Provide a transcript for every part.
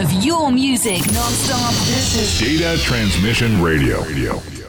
of your music non-stop. This is Data Transmission Radio. Radio.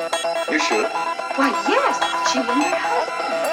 You should. Why, yes, she and her husband.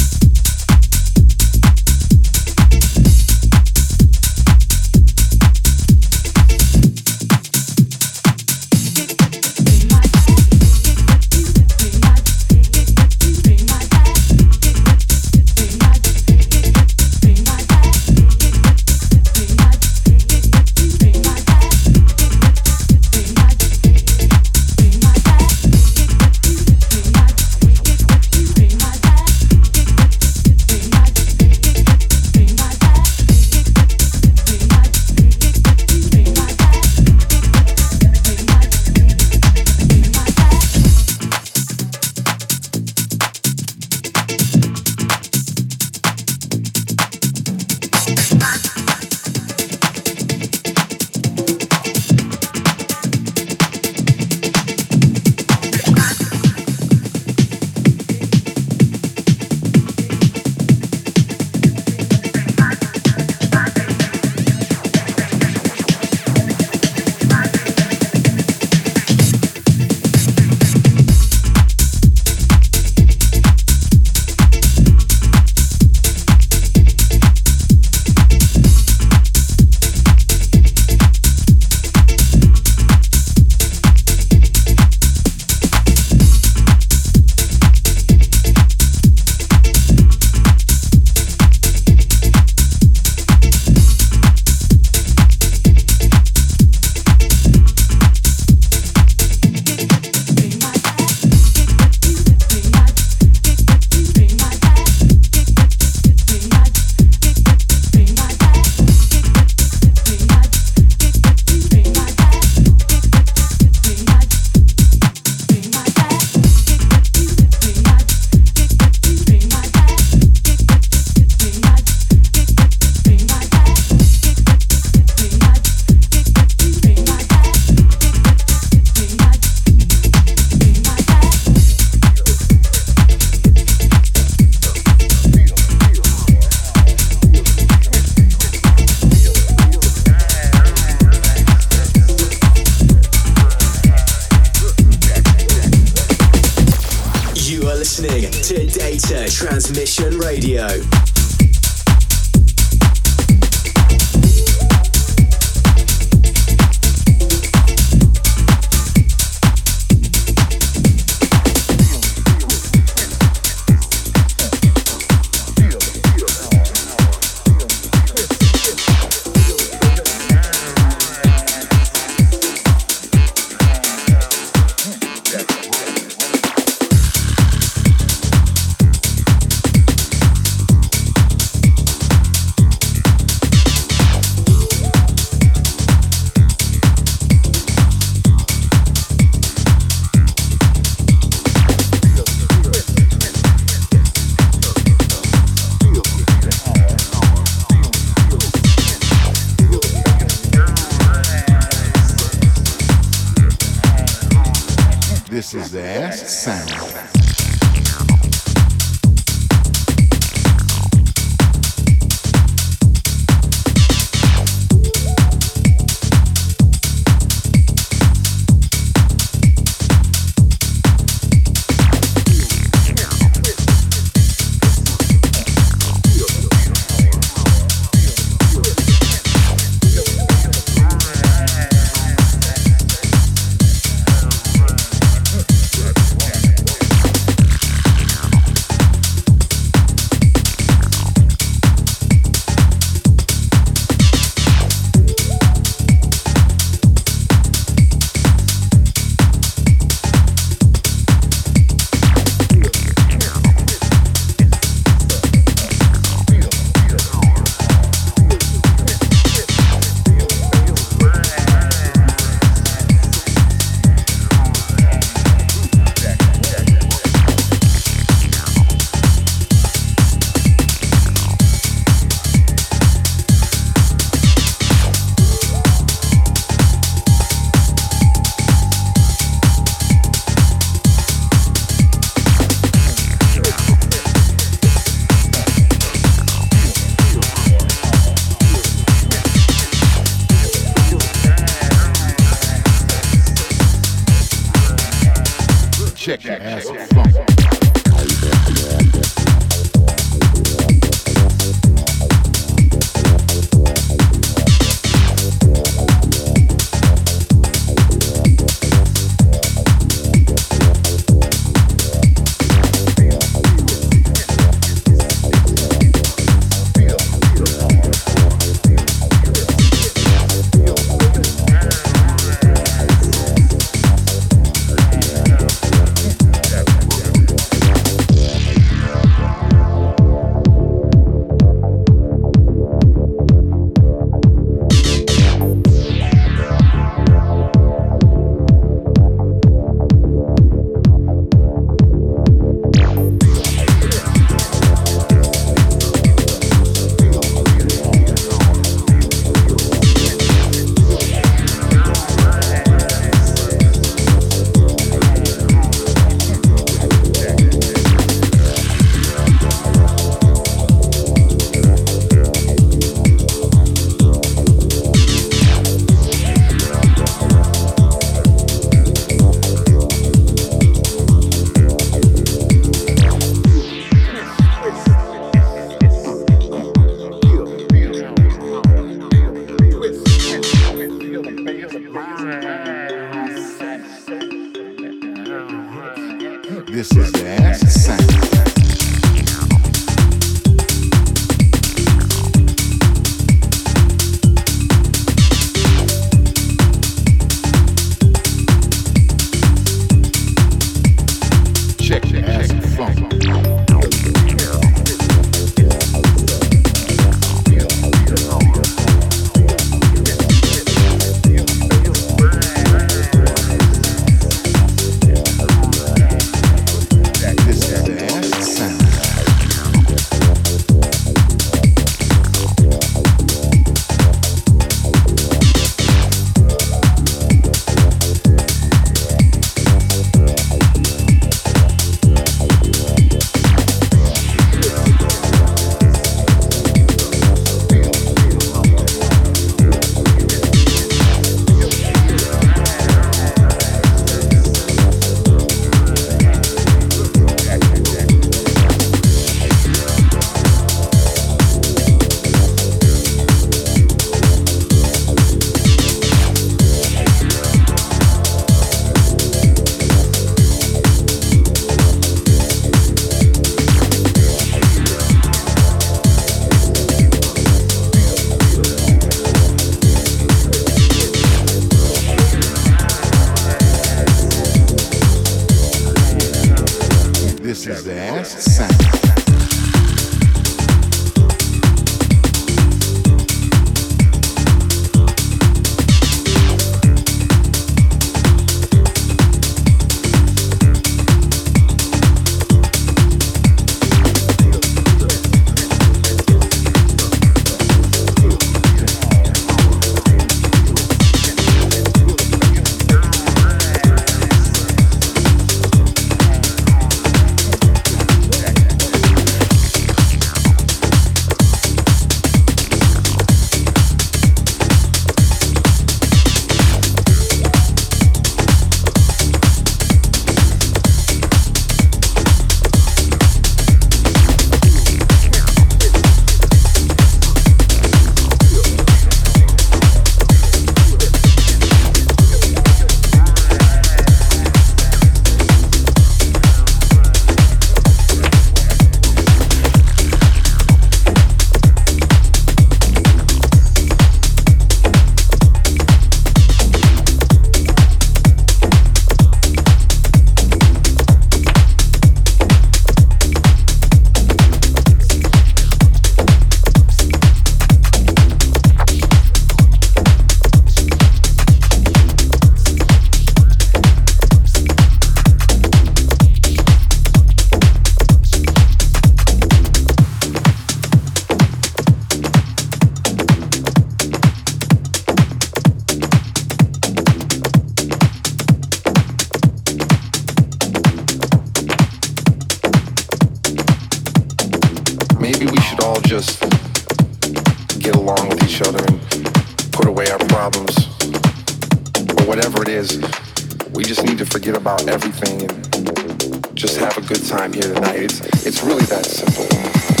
to forget about everything and just have a good time here tonight. It's, it's really that simple.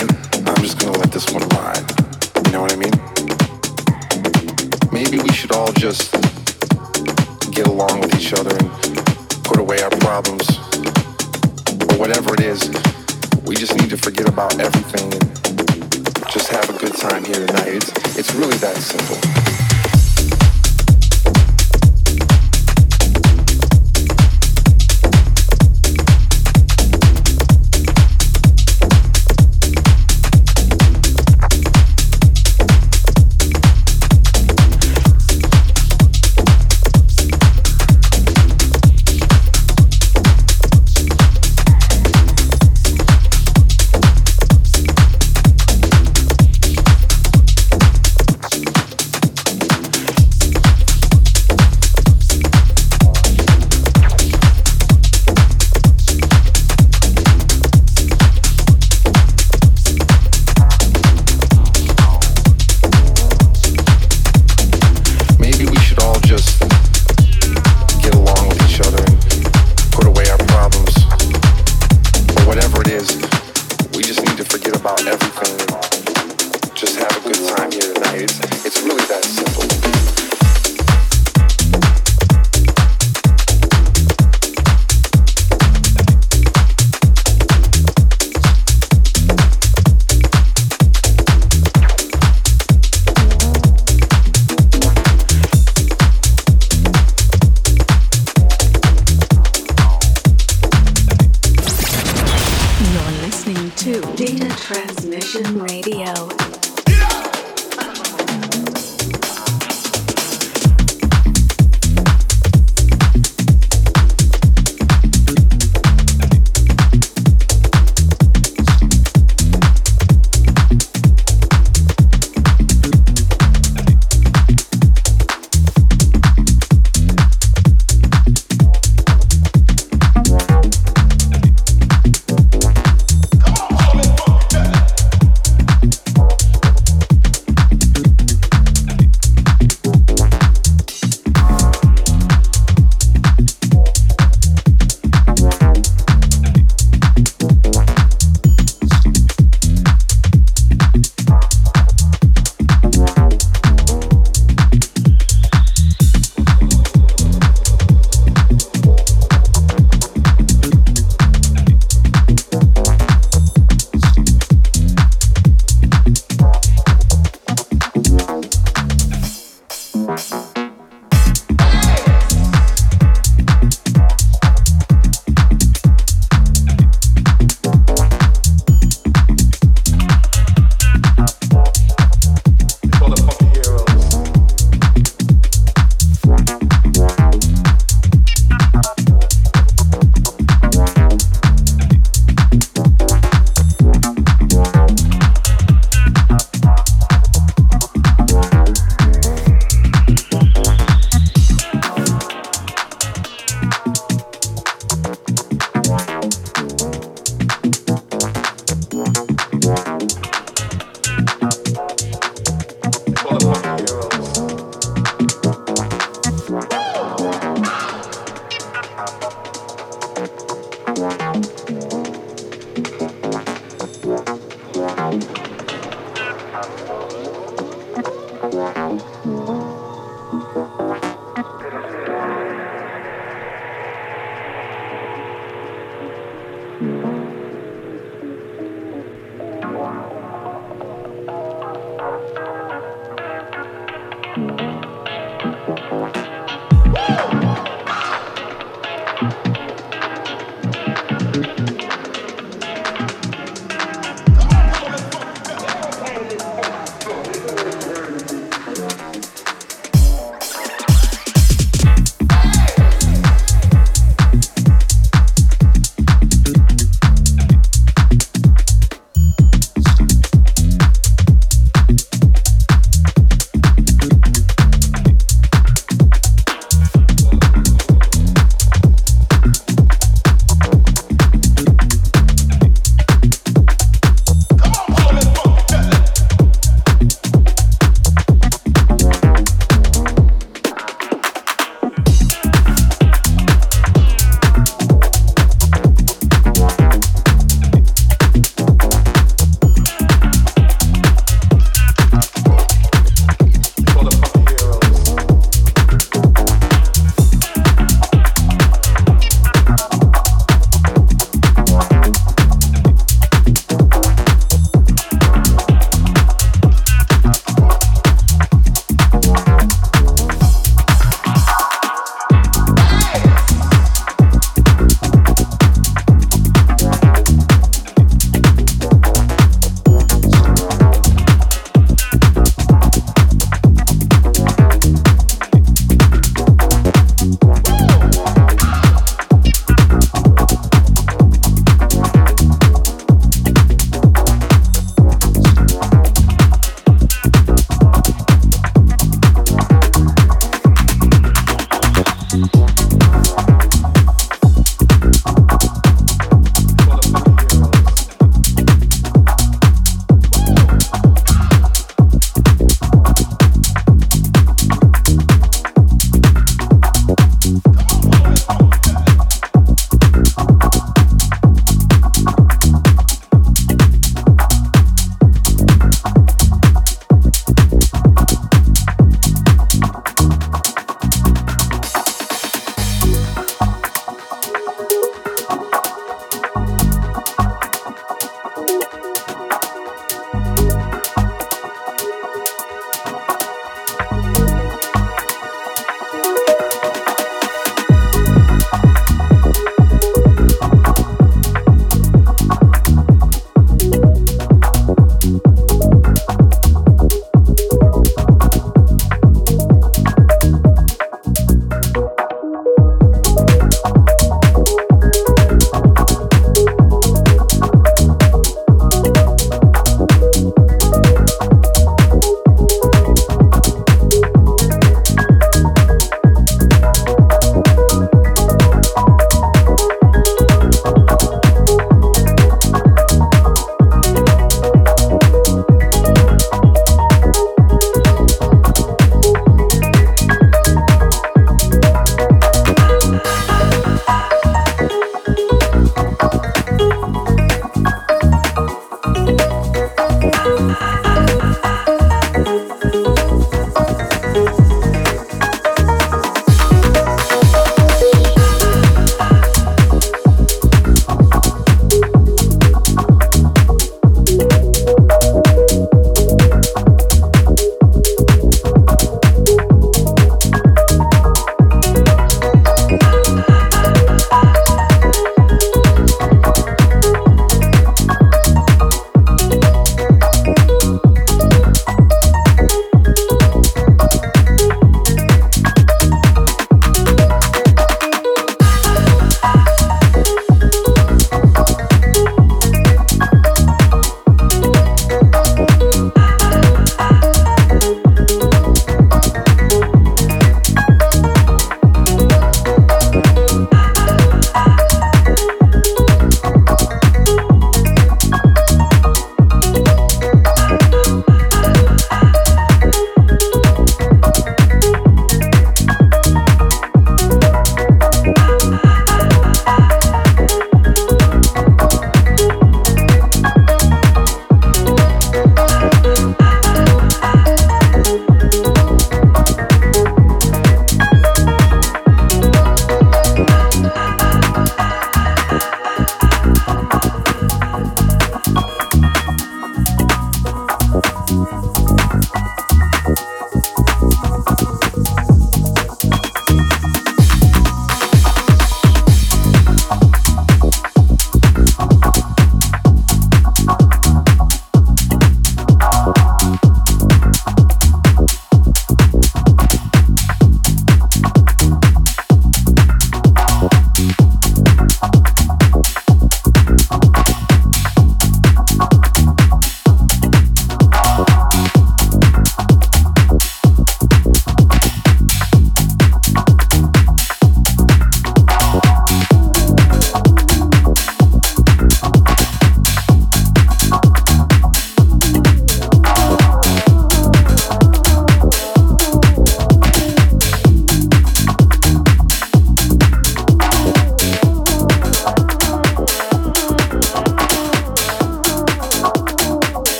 I'm just gonna let this one ride. You know what I mean? Maybe we should all just get along with each other and put away our problems. Or whatever it is, we just need to forget about everything and just have a good time here tonight. It's, it's really that simple.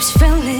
Keeps filling